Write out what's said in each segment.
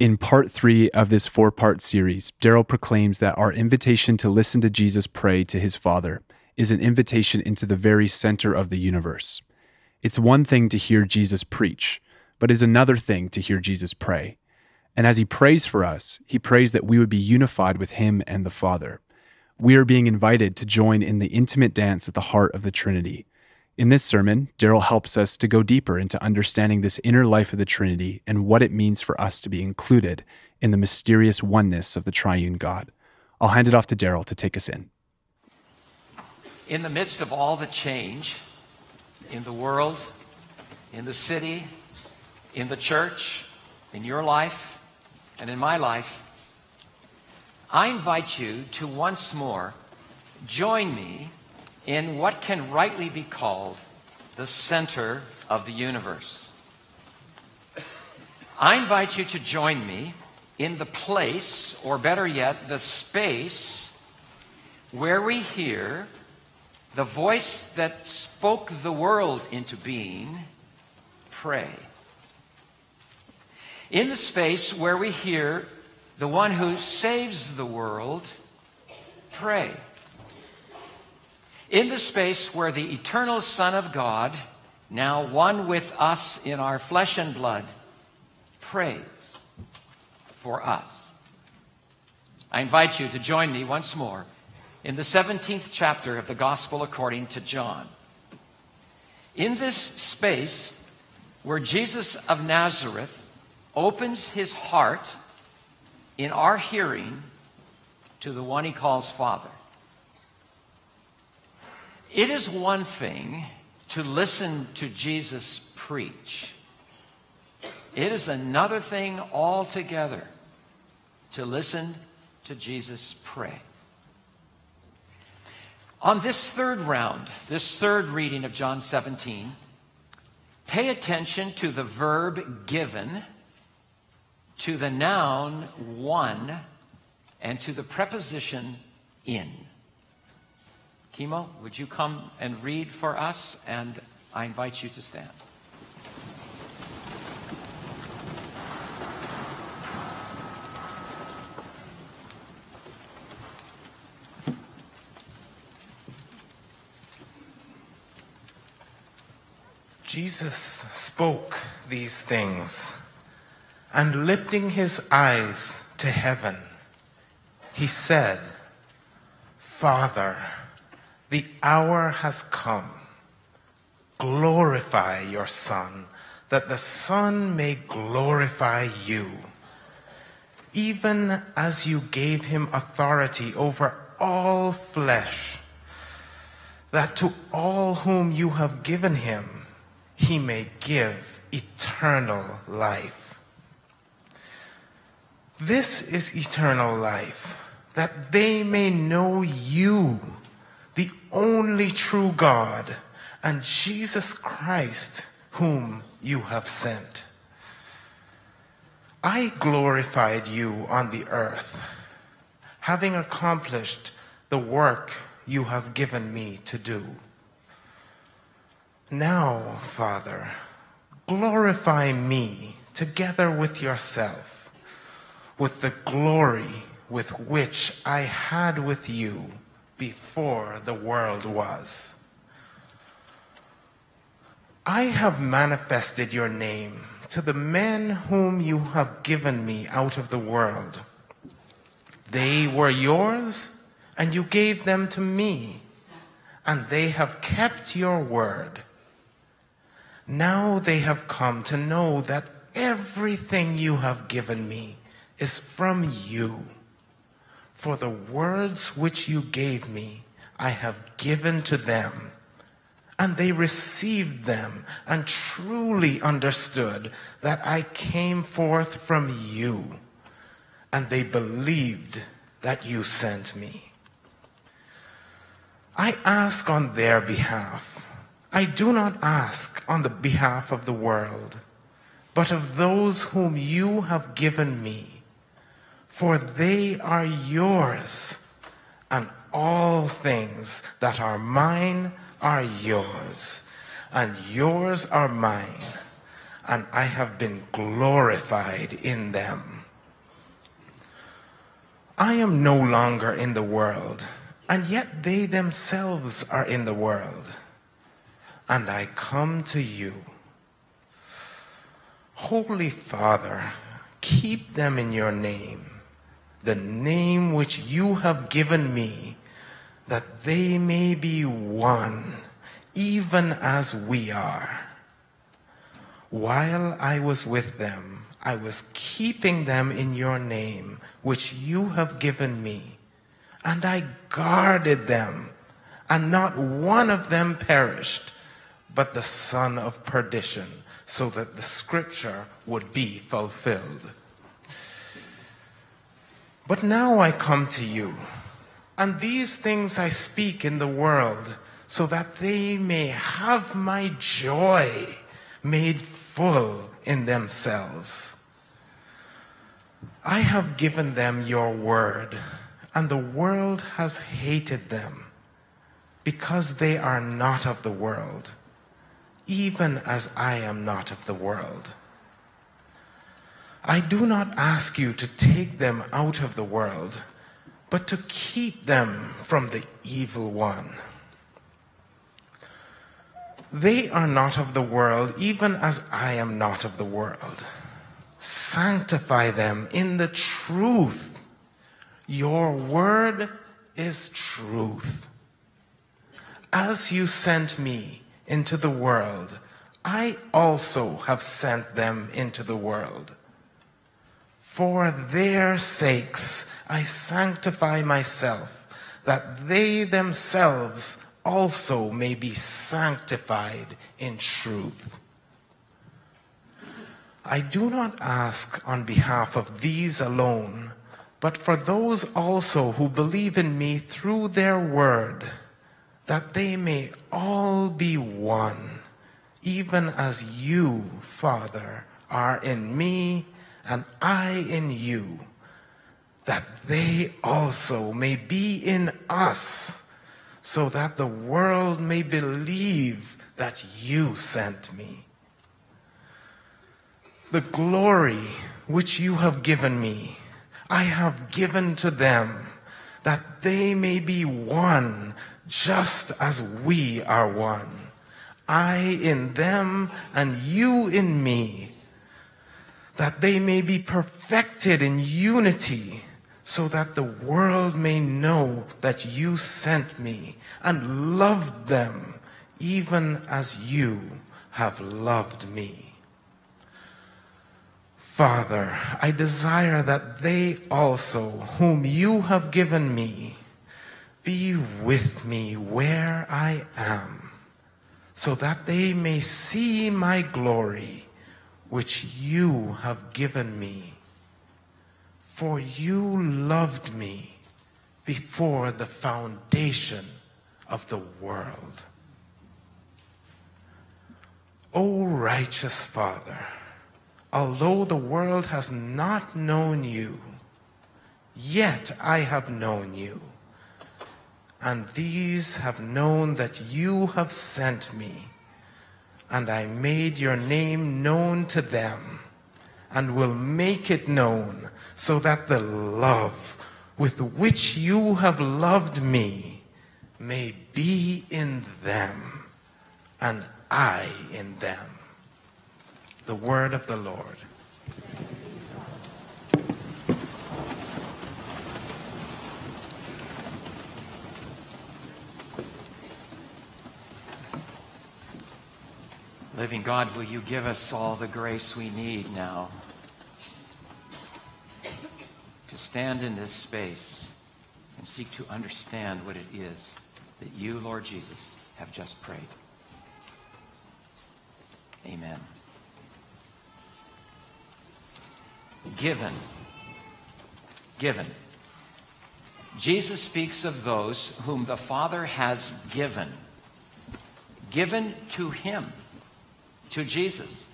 In part three of this four part series, Darrell proclaims that our invitation to listen to Jesus pray to his Father is an invitation into the very center of the universe. It's one thing to hear Jesus preach, but is another thing to hear Jesus pray. And as he prays for us, he prays that we would be unified with him and the Father. We are being invited to join in the intimate dance at the heart of the Trinity. In this sermon, Darrell helps us to go deeper into understanding this inner life of the Trinity and what it means for us to be included in the mysterious oneness of the triune God. I'll hand it off to Darrell to take us in. In the midst of all the change in the world, in the city, in the church, in your life, and in my life, I invite you to once more join me in what can rightly be called the center of the universe. I invite you to join me in the place, or better yet, the space where we hear the voice that spoke the world into being pray. In the space where we hear the one who saves the world pray in the space where the eternal Son of God, now one with us in our flesh and blood, prays for us. I invite you to join me once more in the 17th chapter of the Gospel according to John. In this space where Jesus of Nazareth opens his heart in our hearing to the one he calls Father. It is one thing to listen to Jesus preach. It is another thing altogether to listen to Jesus pray. On this third round, this third reading of John 17, pay attention to the verb given, to the noun one, and to the preposition in. Kimo, would you come and read for us? And I invite you to stand. Jesus spoke these things, and lifting his eyes to heaven, he said, Father, the hour has come. Glorify your Son, that the Son may glorify you. Even as you gave him authority over all flesh, that to all whom you have given him, he may give eternal life. This is eternal life, that they may know you the only true God, and Jesus Christ, whom you have sent. I glorified you on the earth, having accomplished the work you have given me to do. Now, Father, glorify me together with yourself, with the glory with which I had with you before the world was. I have manifested your name to the men whom you have given me out of the world. They were yours, and you gave them to me, and they have kept your word. Now they have come to know that everything you have given me is from you. For the words which you gave me, I have given to them. And they received them and truly understood that I came forth from you. And they believed that you sent me. I ask on their behalf. I do not ask on the behalf of the world, but of those whom you have given me for they are yours, and all things that are mine are yours, and yours are mine, and I have been glorified in them. I am no longer in the world, and yet they themselves are in the world. And I come to you. Holy Father, keep them in your name, the name which you have given me, that they may be one, even as we are. While I was with them, I was keeping them in your name, which you have given me, and I guarded them, and not one of them perished, but the son of perdition, so that the scripture would be fulfilled. But now I come to you, and these things I speak in the world, so that they may have my joy made full in themselves. I have given them your word, and the world has hated them, because they are not of the world, even as I am not of the world. I do not ask you to take them out of the world, but to keep them from the evil one. They are not of the world, even as I am not of the world. Sanctify them in the truth. Your word is truth. As you sent me into the world, I also have sent them into the world. For their sakes I sanctify myself, that they themselves also may be sanctified in truth. I do not ask on behalf of these alone, but for those also who believe in me through their word, that they may all be one, even as you, Father, are in me and I in you, that they also may be in us, so that the world may believe that you sent me the glory which you have given me, I have given to them, that they may be one, just as we are one. I in them and you in me, that they may be perfected in unity, so that the world may know that you sent me and loved them, even as you have loved me. Father, I desire that they also, whom you have given me, be with me where I am, so that they may see my glory, which you have given me. For you loved me before the foundation of the world. O righteous Father, although the world has not known you, yet I have known you. And these have known that you have sent me, and I made your name known to them, and will make it known, so that the love with which you have loved me may be in them, and I in them the word of the Lord. Living God, will you give us all the grace we need now to stand in this space and seek to understand what it is that you, Lord Jesus, have just prayed? Amen. given. Given. Jesus speaks of those whom the Father has given. Given to him, to Jesus.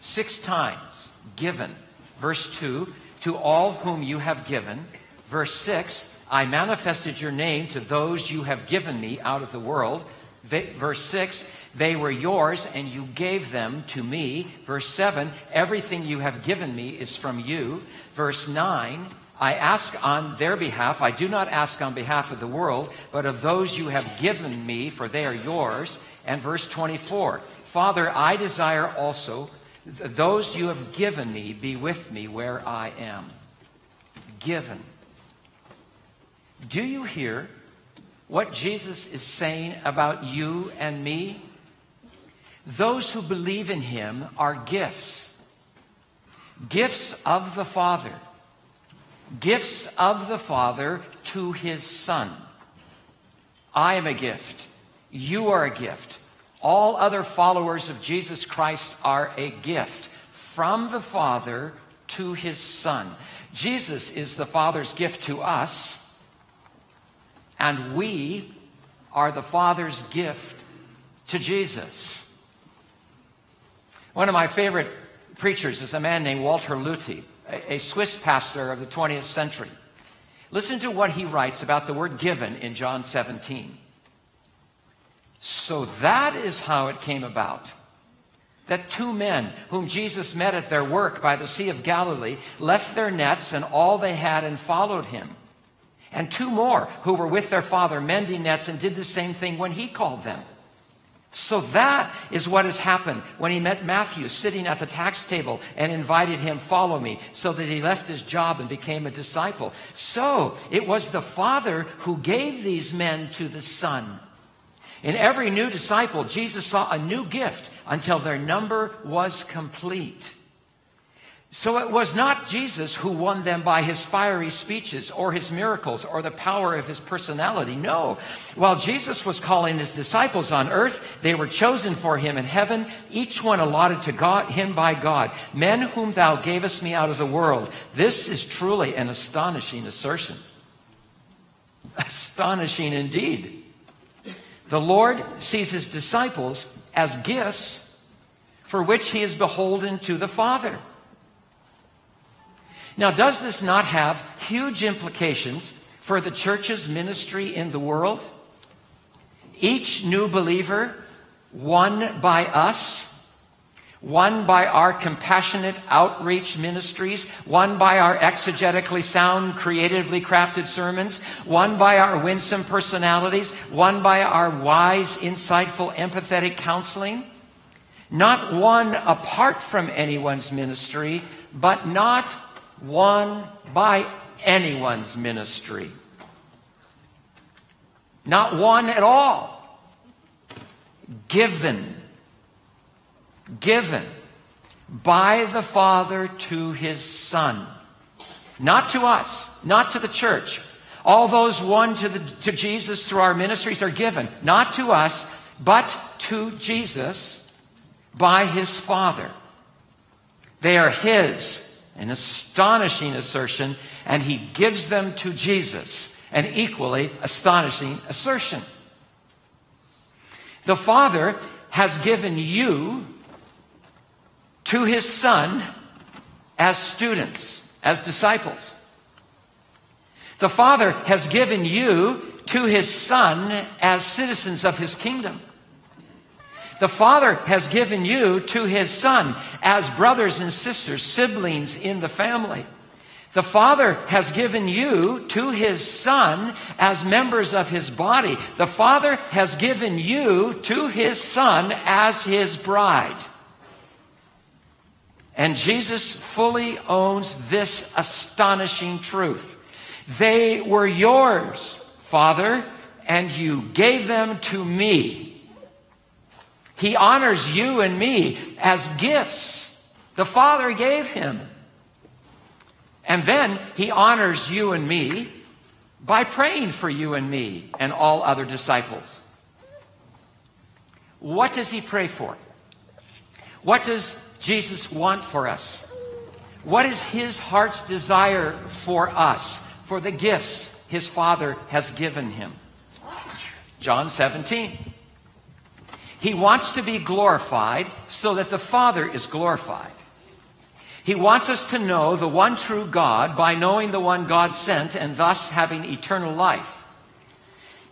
Six times given. Verse 2 To all whom you have given. Verse 6 I manifested your name to those you have given me out of the world. Verse 6 they were yours, and you gave them to me. Verse 7 Everything you have given me is from you. Verse 9 I ask on their behalf. I do not ask on behalf of the world, but of those you have given me, for they are yours. And verse 24 Father, I desire also those you have given me be with me where I am. Given. Do you hear what Jesus is saying about you and me? Those who believe in him are gifts, gifts of the Father gifts of the Father to his Son. I am a gift. You are a gift. All other followers of Jesus Christ are a gift from the Father to his Son. Jesus is the Father's gift to us, and we are the Father's gift to Jesus. One of my favorite preachers is a man named Walter Lüthi a Swiss pastor of the 20th century. Listen to what he writes about the word given in John 17. So that is how it came about that two men whom Jesus met at their work by the Sea of Galilee left their nets and all they had and followed him. And two more who were with their father mending nets and did the same thing when he called them. So that is what has happened when he met Matthew sitting at the tax table and invited him, follow me, so that he left his job and became a disciple. So it was the Father who gave these men to the Son. In every new disciple, Jesus saw a new gift until their number was complete. So it was not Jesus who won them by his fiery speeches or his miracles or the power of his personality. No. While Jesus was calling his disciples on earth, they were chosen for him in heaven, each one allotted to God, him by God. Men whom thou gavest me out of the world. This is truly an astonishing assertion. Astonishing indeed. The Lord sees his disciples as gifts for which he is beholden to the Father. Now, does this not have huge implications for the church's ministry in the world? Each new believer, won by us, won by our compassionate outreach ministries, won by our exegetically sound, creatively crafted sermons, won by our winsome personalities, won by our wise, insightful, empathetic counseling. Not one apart from anyone's ministry, but not won by anyone's ministry. Not one at all. Given. Given by the Father to his Son. Not to us, not to the church. All those won to, the, to Jesus through our ministries are given, not to us, but to Jesus by his Father. They are his an astonishing assertion, and he gives them to Jesus. An equally astonishing assertion. The Father has given you to his Son as students, as disciples. The Father has given you to his Son as citizens of his kingdom. The Father has given you to His Son as brothers and sisters, siblings in the family. The Father has given you to His Son as members of His body. The Father has given you to His Son as His bride. And Jesus fully owns this astonishing truth. They were yours, Father, and you gave them to me. He honors you and me as gifts the Father gave him. And then he honors you and me by praying for you and me and all other disciples. What does he pray for? What does Jesus want for us? What is his heart's desire for us, for the gifts his Father has given him? John 17. He wants to be glorified so that the Father is glorified. He wants us to know the one true God by knowing the one God sent and thus having eternal life.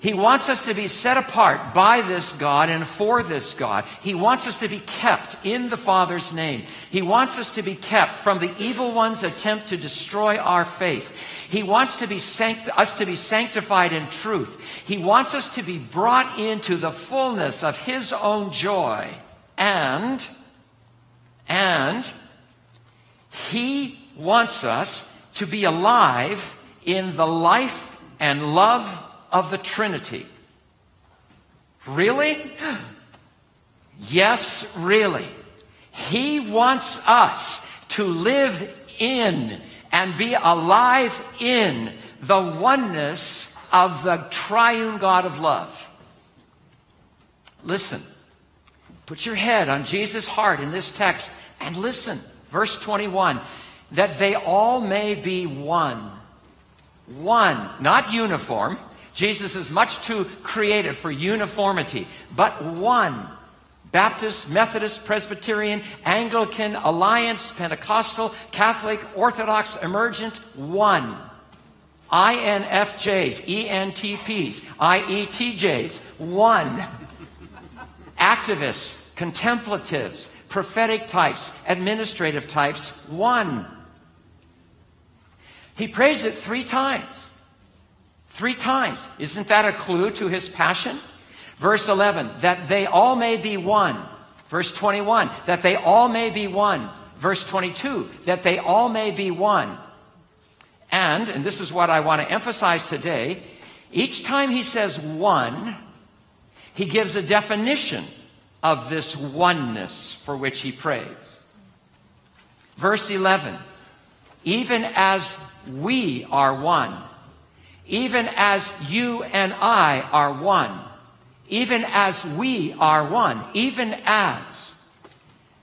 He wants us to be set apart by this God and for this God. He wants us to be kept in the Father's name. He wants us to be kept from the evil one's attempt to destroy our faith. He wants to be sanct- us to be sanctified in truth. He wants us to be brought into the fullness of His own joy. And, and, He wants us to be alive in the life and love of the Trinity. Really? Yes, really. He wants us to live in and be alive in the oneness of the triune God of love. Listen, put your head on Jesus' heart in this text and listen. Verse 21 that they all may be one. One, not uniform. Jesus is much too creative for uniformity, but one. Baptist, Methodist, Presbyterian, Anglican, Alliance, Pentecostal, Catholic, Orthodox, Emergent, one. INFJs, ENTPs, IETJs, one. Activists, contemplatives, prophetic types, administrative types, one. He prays it three times. Three times. Isn't that a clue to his passion? Verse 11, that they all may be one. Verse 21, that they all may be one. Verse 22, that they all may be one. And, and this is what I want to emphasize today, each time he says one, he gives a definition of this oneness for which he prays. Verse 11, even as we are one, even as you and I are one, even as we are one, even as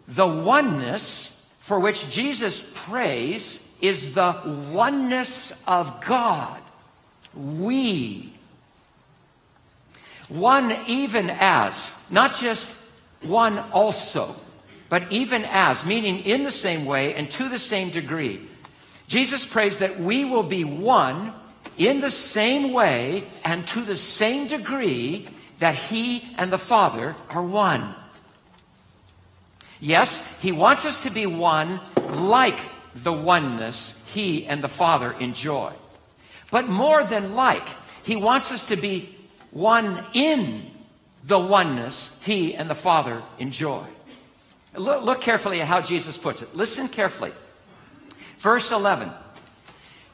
the oneness for which Jesus prays is the oneness of God. We. One even as, not just one also, but even as, meaning in the same way and to the same degree. Jesus prays that we will be one in the same way and to the same degree that He and the Father are one. Yes, He wants us to be one like the oneness He and the Father enjoy. But more than like, He wants us to be one in the oneness He and the Father enjoy. Look, carefully at how Jesus puts it. Listen carefully. Verse 11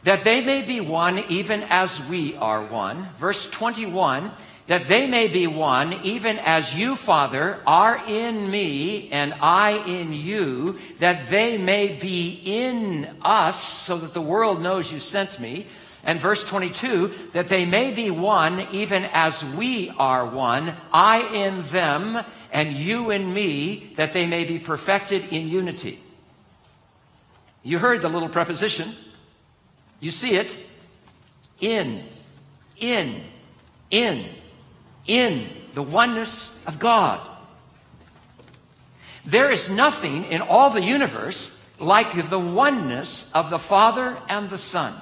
that they may be one even as we are one. Verse 21 that they may be one, even as you, Father, are in me and I in you, that they may be in us, so that the world knows you sent me. And verse 22, that they may be one, even as we are one, I in them and you in me, that they may be perfected in unity. You heard the little preposition. You see it. In, in, in in the oneness of God. There is nothing in all the universe like the oneness of the Father and the Son.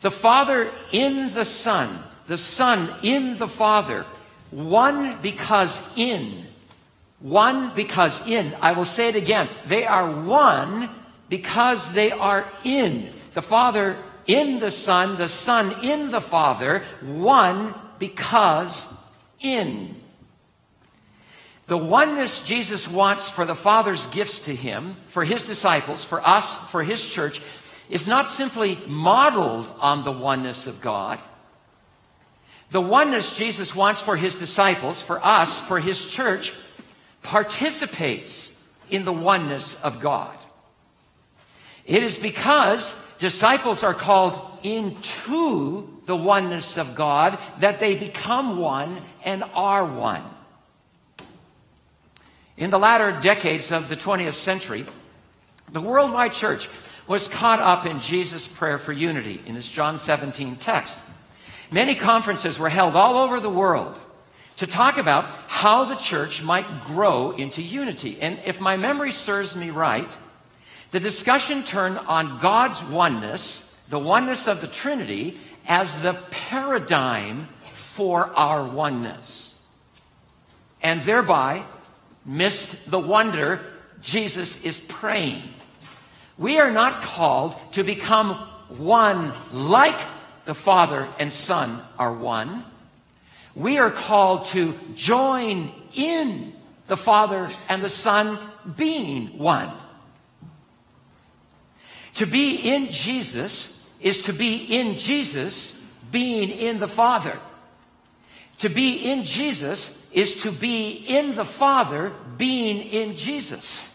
The Father in the Son, the Son in the Father, one because in. One because in. I will say it again. They are one because they are in. The Father in the Son, the Son in the Father, one because in. The oneness Jesus wants for the Father's gifts to him, for his disciples, for us, for his church, is not simply modeled on the oneness of God. The oneness Jesus wants for his disciples, for us, for his church, participates in the oneness of God. It is because disciples are called into the oneness of God that they become one and are one. In the latter decades of the 20th century, the worldwide church was caught up in Jesus' prayer for unity in this John 17 text. Many conferences were held all over the world to talk about how the church might grow into unity. And if my memory serves me right, the discussion turned on God's oneness, the oneness of the Trinity, as the paradigm for our oneness and thereby missed the wonder Jesus is praying. We are not called to become one like the Father and Son are one. We are called to join in the Father and the Son being one. To be in Jesus is to be in Jesus, being in the Father. To be in Jesus is to be in the Father, being in Jesus.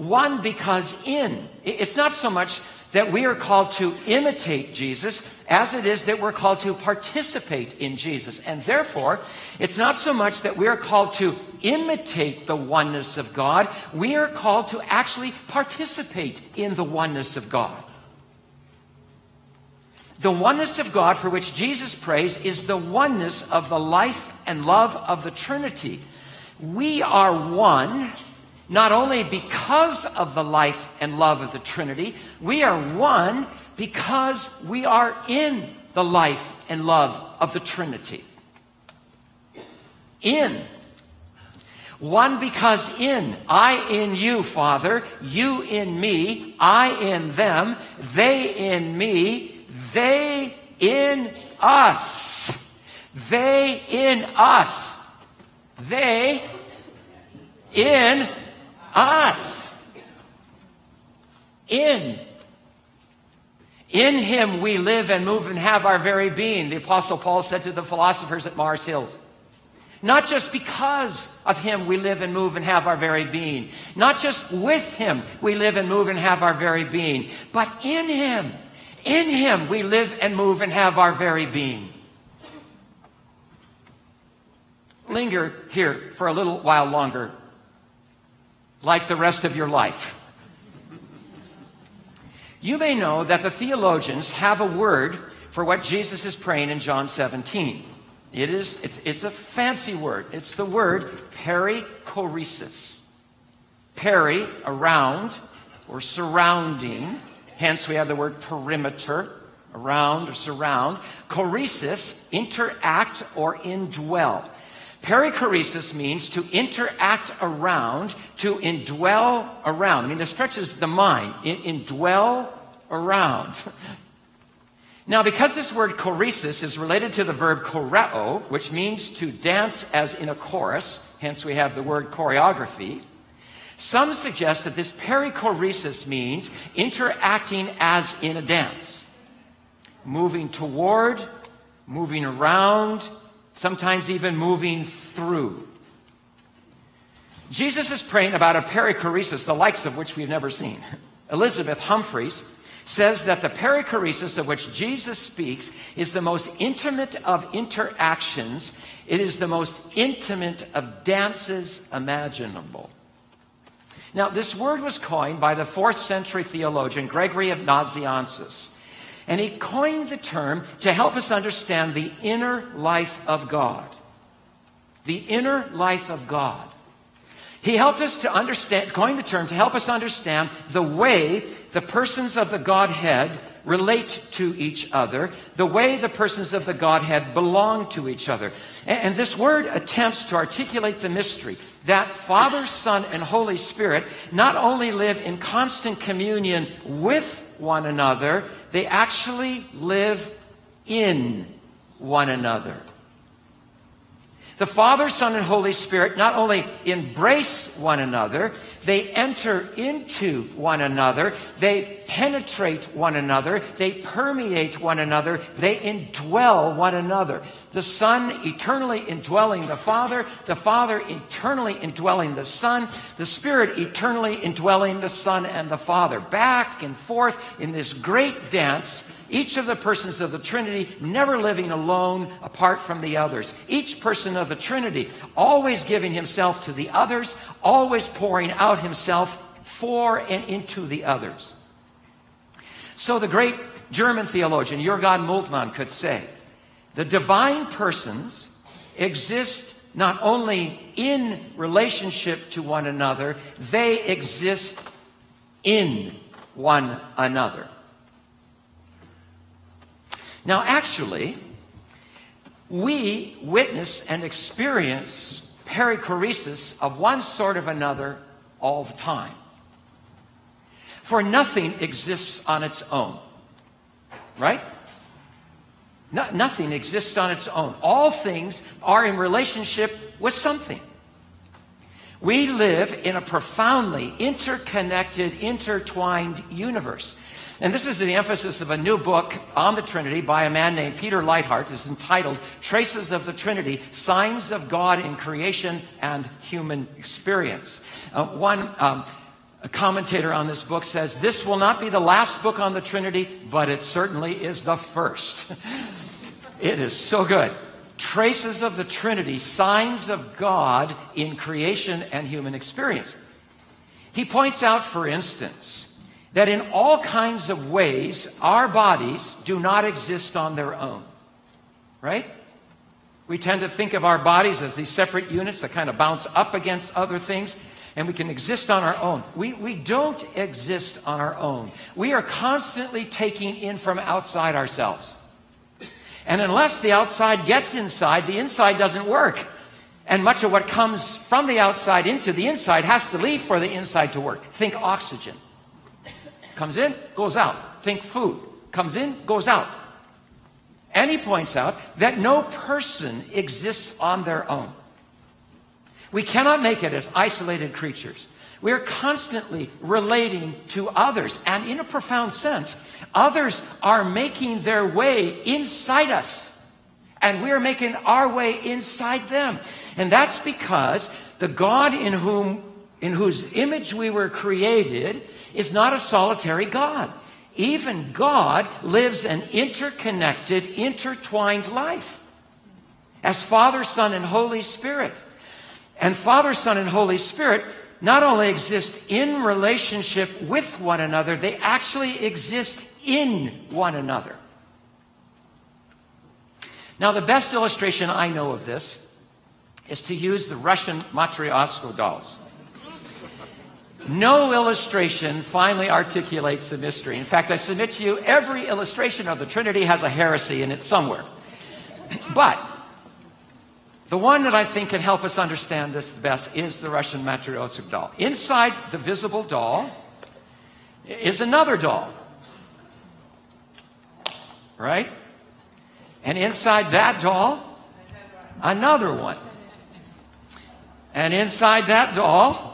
One, because in. It's not so much that we are called to imitate Jesus as it is that we're called to participate in Jesus. And therefore, it's not so much that we are called to imitate the oneness of God, we are called to actually participate in the oneness of God. The oneness of God for which Jesus prays is the oneness of the life and love of the Trinity. We are one not only because of the life and love of the Trinity, we are one because we are in the life and love of the Trinity. In. One because in. I in you, Father. You in me. I in them. They in me. They in us. They in us. They in us. In. In him we live and move and have our very being, the Apostle Paul said to the philosophers at Mars Hills. Not just because of him we live and move and have our very being. Not just with him we live and move and have our very being. But in him, in him we live and move and have our very being. Linger here for a little while longer like the rest of your life. You may know that the theologians have a word for what Jesus is praying in John 17. It is, it's, it's a fancy word. It's the word perichoresis. Peri, around or surrounding. Hence, we have the word perimeter, around or surround. Choresis, interact or indwell. Perichoresis means to interact around, to indwell around. I mean, this stretches the mind. In, indwell around. Now, because this word choresis is related to the verb choreo, which means to dance as in a chorus, hence we have the word choreography, some suggest that this perichoresis means interacting as in a dance, moving toward, moving around, sometimes even moving through. Jesus is praying about a perichoresis, the likes of which we've never seen. Elizabeth Humphreys says that the perichoresis of which Jesus speaks is the most intimate of interactions. It is the most intimate of dances imaginable. Now, this word was coined by the fourth century theologian Gregory of Nazianzus. And he coined the term to help us understand the inner life of God. The inner life of God. He helped us to understand, coined the term to help us understand the way the persons of the Godhead relate to each other, the way the persons of the Godhead belong to each other. And, this word attempts to articulate the mystery that Father, Son, and Holy Spirit not only live in constant communion with one another, they actually live in one another. The Father, Son, and Holy Spirit not only embrace one another, they enter into one another, they penetrate one another, they permeate one another, they indwell one another. The Son eternally indwelling the Father, the Father eternally indwelling the Son, the Spirit eternally indwelling the Son and the Father. Back and forth in this great dance each of the persons of the Trinity never living alone apart from the others. Each person of the Trinity always giving himself to the others, always pouring out himself for and into the others. So the great German theologian Jurgen Moltmann could say, the divine persons exist not only in relationship to one another, they exist in one another. Now, actually, we witness and experience perichoresis of one sort of another all the time. For nothing exists on its own, right? No, nothing exists on its own. All things are in relationship with something. We live in a profoundly interconnected, intertwined universe. And this is the emphasis of a new book on the Trinity by a man named Peter Leithart. It's entitled Traces of the Trinity Signs of God in Creation and Human Experience. Uh, one um, commentator on this book says this will not be the last book on the Trinity, but it certainly is the first. it is so good. Traces of the Trinity, signs of God in creation and human experience. He points out, for instance, that in all kinds of ways, our bodies do not exist on their own. Right? We tend to think of our bodies as these separate units that kind of bounce up against other things, and we can exist on our own. We, we don't exist on our own. We are constantly taking in from outside ourselves. And unless the outside gets inside, the inside doesn't work. And much of what comes from the outside into the inside has to leave for the inside to work. Think oxygen. Comes in, goes out. Think food. Comes in, goes out. And he points out that no person exists on their own. We cannot make it as isolated creatures. We are constantly relating to others. And in a profound sense, others are making their way inside us. And we are making our way inside them. And that's because the God in whom in whose image we were created is not a solitary God. Even God lives an interconnected, intertwined life as Father, Son, and Holy Spirit. And Father, Son, and Holy Spirit not only exist in relationship with one another, they actually exist in one another. Now, the best illustration I know of this is to use the Russian Matryoshka dolls. No illustration finally articulates the mystery. In fact, I submit to you, every illustration of the Trinity has a heresy in it somewhere. But the one that I think can help us understand this best is the Russian Matryoshka doll. Inside the visible doll is another doll. Right? And inside that doll, another one. And inside that doll,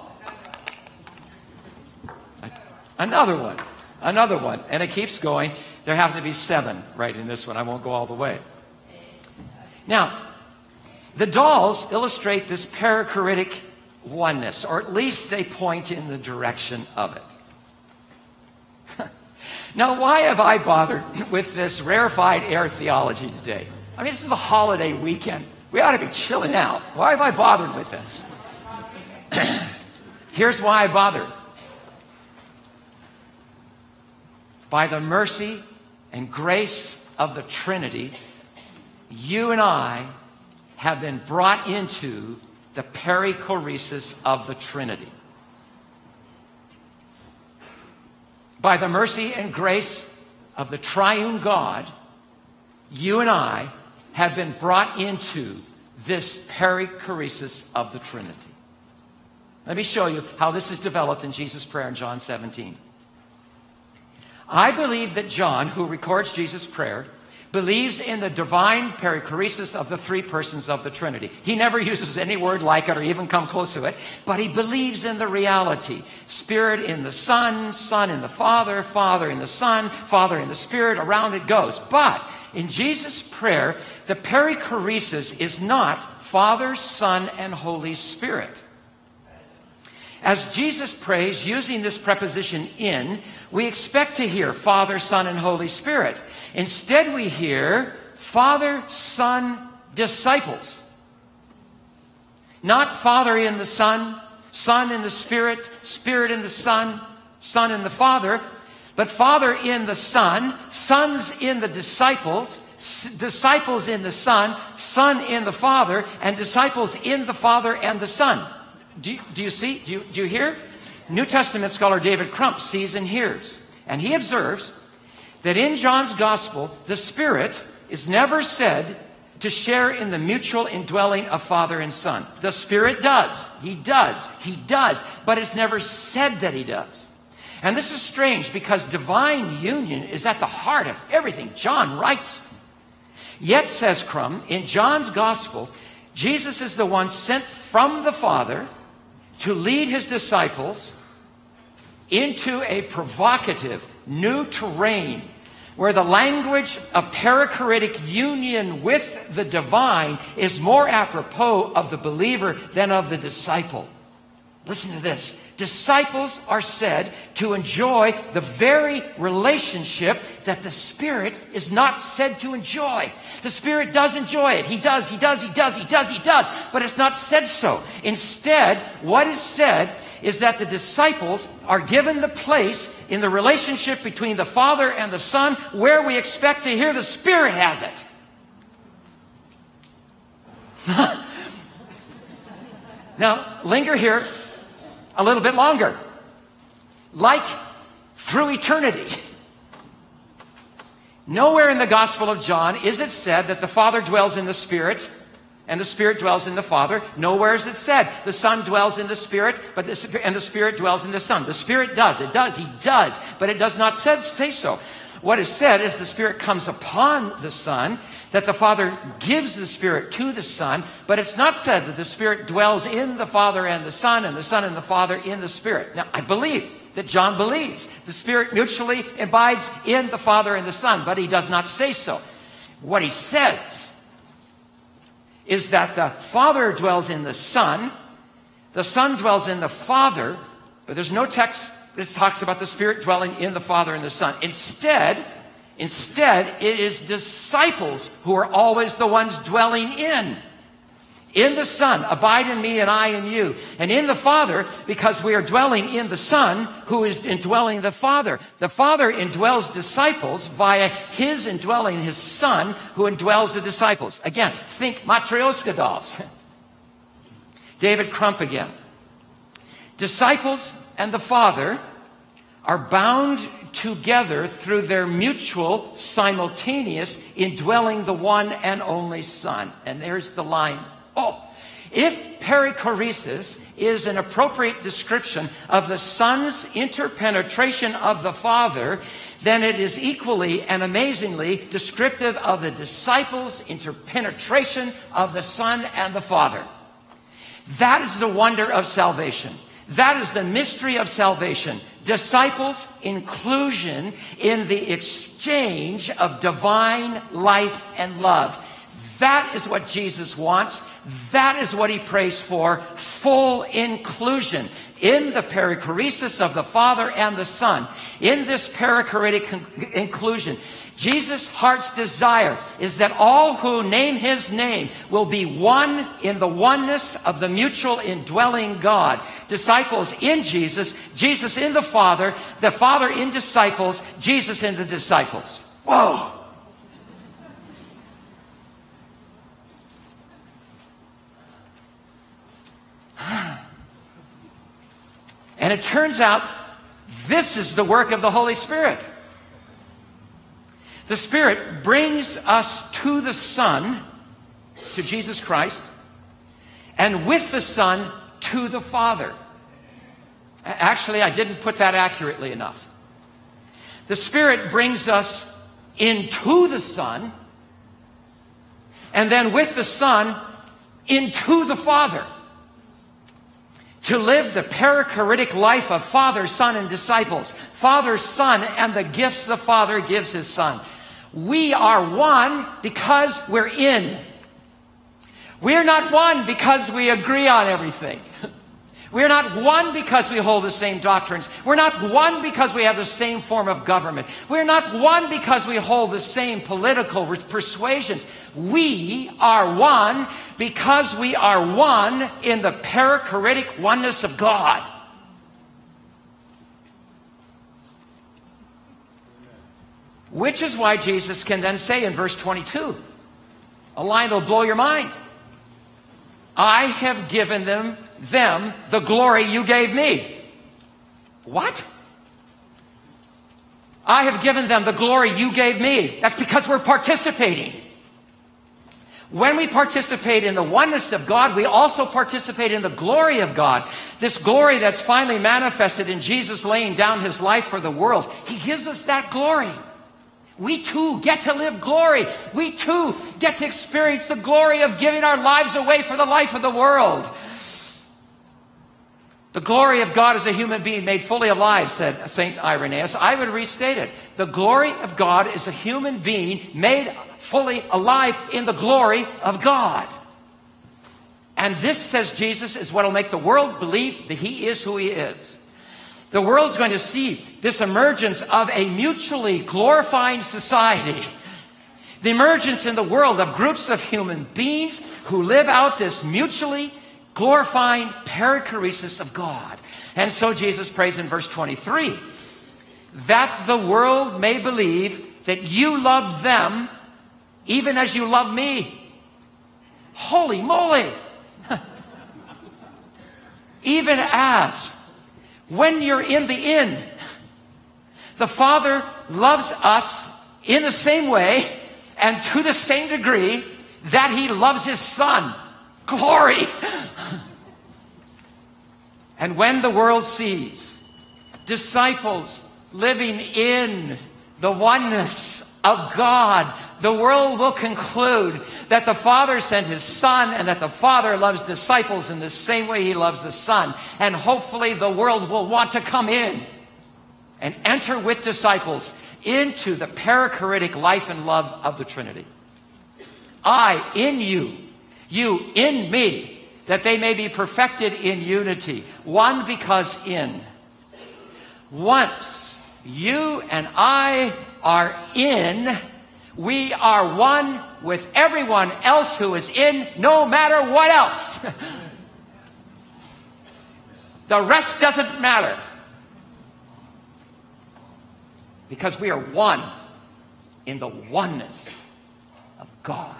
Another one. Another one. And it keeps going. There happen to be seven right in this one. I won't go all the way. Now, the dolls illustrate this perichoretic oneness, or at least they point in the direction of it. now, why have I bothered with this rarefied air theology today? I mean, this is a holiday weekend. We ought to be chilling out. Why have I bothered with this? Here's why I bothered. by the mercy and grace of the Trinity, you and I have been brought into the perichoresis of the Trinity. By the mercy and grace of the triune God, you and I have been brought into this perichoresis of the Trinity. Let me show you how this is developed in Jesus' prayer in John 17. I believe that John, who records Jesus' prayer, believes in the divine perichoresis of the three persons of the Trinity. He never uses any word like it or even come close to it, but he believes in the reality. Spirit in the Son, Son in the Father, Father in the Son, Father in the Spirit, around it goes. But in Jesus' prayer, the perichoresis is not Father, Son, and Holy Spirit. As Jesus prays using this preposition in, we expect to hear Father, Son, and Holy Spirit. Instead, we hear Father, Son, disciples. Not Father in the Son, Son in the Spirit, Spirit in the Son, Son in the Father, but Father in the Son, sons in the disciples, disciples in the Son, Son in the Father, and disciples in the Father and the Son. Do you, do you see? Do you, do you hear? New Testament scholar David Crump sees and hears, and he observes that in John's gospel, the Spirit is never said to share in the mutual indwelling of Father and Son. The Spirit does. He does. He does. But it's never said that He does. And this is strange because divine union is at the heart of everything John writes. Yet, says Crump, in John's Gospel, Jesus is the one sent from the Father to lead his disciples into a provocative new terrain where the language of perichoretic union with the divine is more apropos of the believer than of the disciple. Listen to this. Disciples are said to enjoy the very relationship that the Spirit is not said to enjoy. The Spirit does enjoy it. He does, He does, He does, He does, He does, but it's not said so. Instead, what is said is that the disciples are given the place in the relationship between the Father and the Son where we expect to hear the Spirit has it. now, linger here a little bit longer. Like through eternity. Nowhere in the Gospel of John is it said that the Father dwells in the Spirit and the Spirit dwells in the Father. Nowhere is it said the Son dwells in the Spirit, but the, and the Spirit dwells in the Son. The Spirit does. It does. He does. But it does not say, say so. What is said is the Spirit comes upon the Son, that the Father gives the Spirit to the Son, but it's not said that the Spirit dwells in the Father and the Son, and the Son and the Father in the Spirit. Now, I believe that John believes the Spirit mutually abides in the Father and the Son, but he does not say so. What he says is that the Father dwells in the Son, the Son dwells in the Father, but there's no text that talks about the Spirit dwelling in the Father and the Son. Instead, instead, it is disciples who are always the ones dwelling in. In the Son, abide in me and I in you. And in the Father, because we are dwelling in the Son, who is indwelling the Father. The Father indwells disciples via his indwelling his Son, who indwells the disciples. Again, think Matryoshka dolls. David Crump again. Disciples and the Father are bound together through their mutual, simultaneous indwelling the one and only Son. And there's the line. Oh, if perichoresis is an appropriate description of the Son's interpenetration of the Father, then it is equally and amazingly descriptive of the disciples' interpenetration of the Son and the Father. That is the wonder of salvation. That is the mystery of salvation. Disciples' inclusion in the exchange of divine life and love. That is what Jesus wants. That is what he prays for. Full inclusion in the perichoresis of the Father and the Son. In this perichoretic inclusion, Jesus' heart's desire is that all who name his name will be one in the oneness of the mutual indwelling God. Disciples in Jesus, Jesus in the Father, the Father in disciples, Jesus in the disciples. Whoa! And it turns out this is the work of the Holy Spirit. The Spirit brings us to the Son, to Jesus Christ, and with the Son to the Father. Actually, I didn't put that accurately enough. The Spirit brings us into the Son, and then with the Son into the Father. To live the perichoretic life of Father, Son, and disciples. Father, Son, and the gifts the Father gives His Son. We are one because we're in. We're not one because we agree on everything. We're not one because we hold the same doctrines. We're not one because we have the same form of government. We're not one because we hold the same political persuasions. We are one because we are one in the perichoretic oneness of God. Which is why Jesus can then say in verse 22, a line that'll blow your mind. I have given them, them the glory you gave me. What? I have given them the glory you gave me. That's because we're participating. When we participate in the oneness of God, we also participate in the glory of God. This glory that's finally manifested in Jesus laying down his life for the world. He gives us that glory. We too get to live glory. We too get to experience the glory of giving our lives away for the life of the world. The glory of God as a human being made fully alive, said St. Irenaeus. I would restate it. The glory of God is a human being made fully alive in the glory of God. And this, says Jesus, is what will make the world believe that he is who he is. The world's going to see this emergence of a mutually glorifying society. The emergence in the world of groups of human beings who live out this mutually glorifying perichoresis of God. And so Jesus prays in verse 23 that the world may believe that you love them even as you love me. Holy moly! even as when you're in the in, the Father loves us in the same way and to the same degree that He loves His Son. Glory! and when the world sees disciples living in the oneness of God, the world will conclude that the Father sent His Son and that the Father loves disciples in the same way He loves the Son. And hopefully the world will want to come in and enter with disciples into the perichoretic life and love of the Trinity. I in you, you in me, that they may be perfected in unity. One because in. Once you and I are in, we are one with everyone else who is in, no matter what else. the rest doesn't matter. Because we are one in the oneness of God.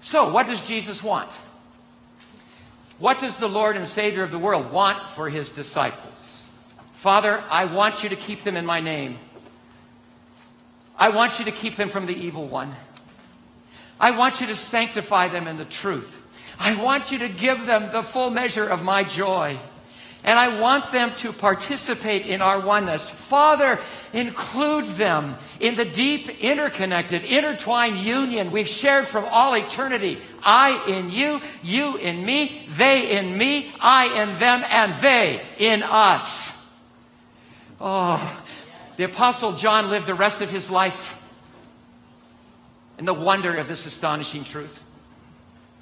So, what does Jesus want? What does the Lord and Savior of the world want for his disciples? Father, I want you to keep them in my name. I want you to keep them from the evil one. I want you to sanctify them in the truth. I want you to give them the full measure of my joy. And I want them to participate in our oneness. Father, include them in the deep, interconnected, intertwined union we've shared from all eternity. I in you, you in me, they in me, I in them, and they in us. Oh, the Apostle John lived the rest of his life in the wonder of this astonishing truth.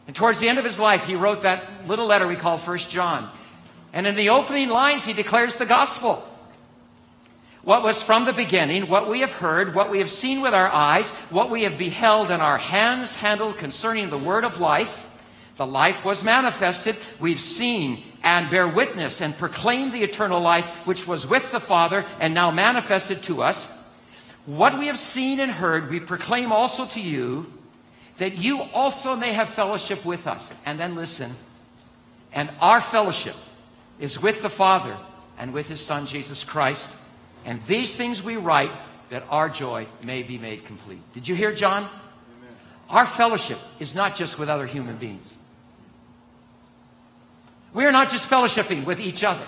And towards the end of his life, he wrote that little letter we call First John. And in the opening lines, he declares the gospel. What was from the beginning, what we have heard, what we have seen with our eyes, what we have beheld and our hands handled concerning the word of life. The life was manifested. We've seen and bear witness and proclaim the eternal life which was with the Father and now manifested to us. What we have seen and heard, we proclaim also to you, that you also may have fellowship with us. And then listen. And our fellowship is with the Father and with his Son, Jesus Christ. And these things we write that our joy may be made complete. Did you hear, John? Amen. Our fellowship is not just with other human beings. We are not just fellowshipping with each other.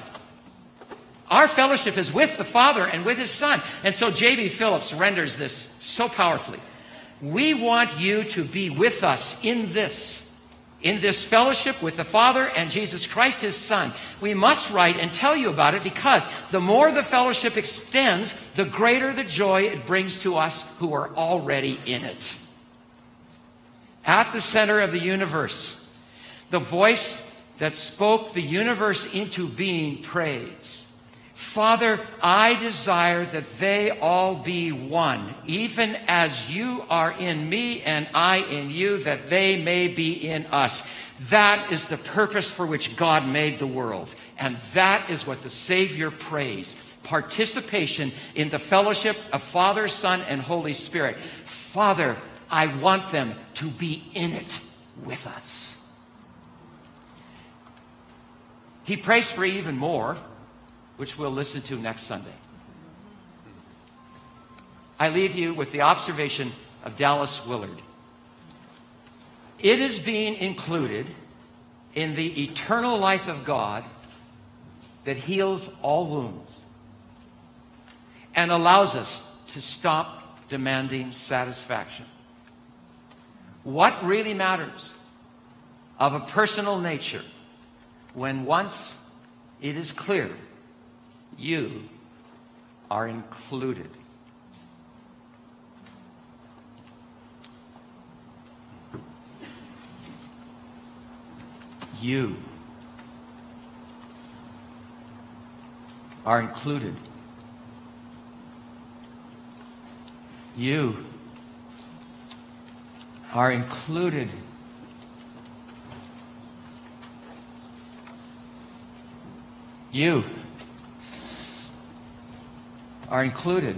Our fellowship is with the Father and with His Son. And so J.B. Phillips renders this so powerfully. We want you to be with us in this, in this fellowship with the Father and Jesus Christ, His Son. We must write and tell you about it because the more the fellowship extends, the greater the joy it brings to us who are already in it. At the center of the universe, the voice that spoke the universe into being prays. Father, I desire that they all be one, even as you are in me and I in you, that they may be in us. That is the purpose for which God made the world. And that is what the Savior prays participation in the fellowship of Father, Son, and Holy Spirit. Father, I want them to be in it with us. He prays for even more, which we'll listen to next Sunday. I leave you with the observation of Dallas Willard. It is being included in the eternal life of God that heals all wounds and allows us to stop demanding satisfaction. What really matters of a personal nature when once it is clear you are included. You are included. You are included. You are included.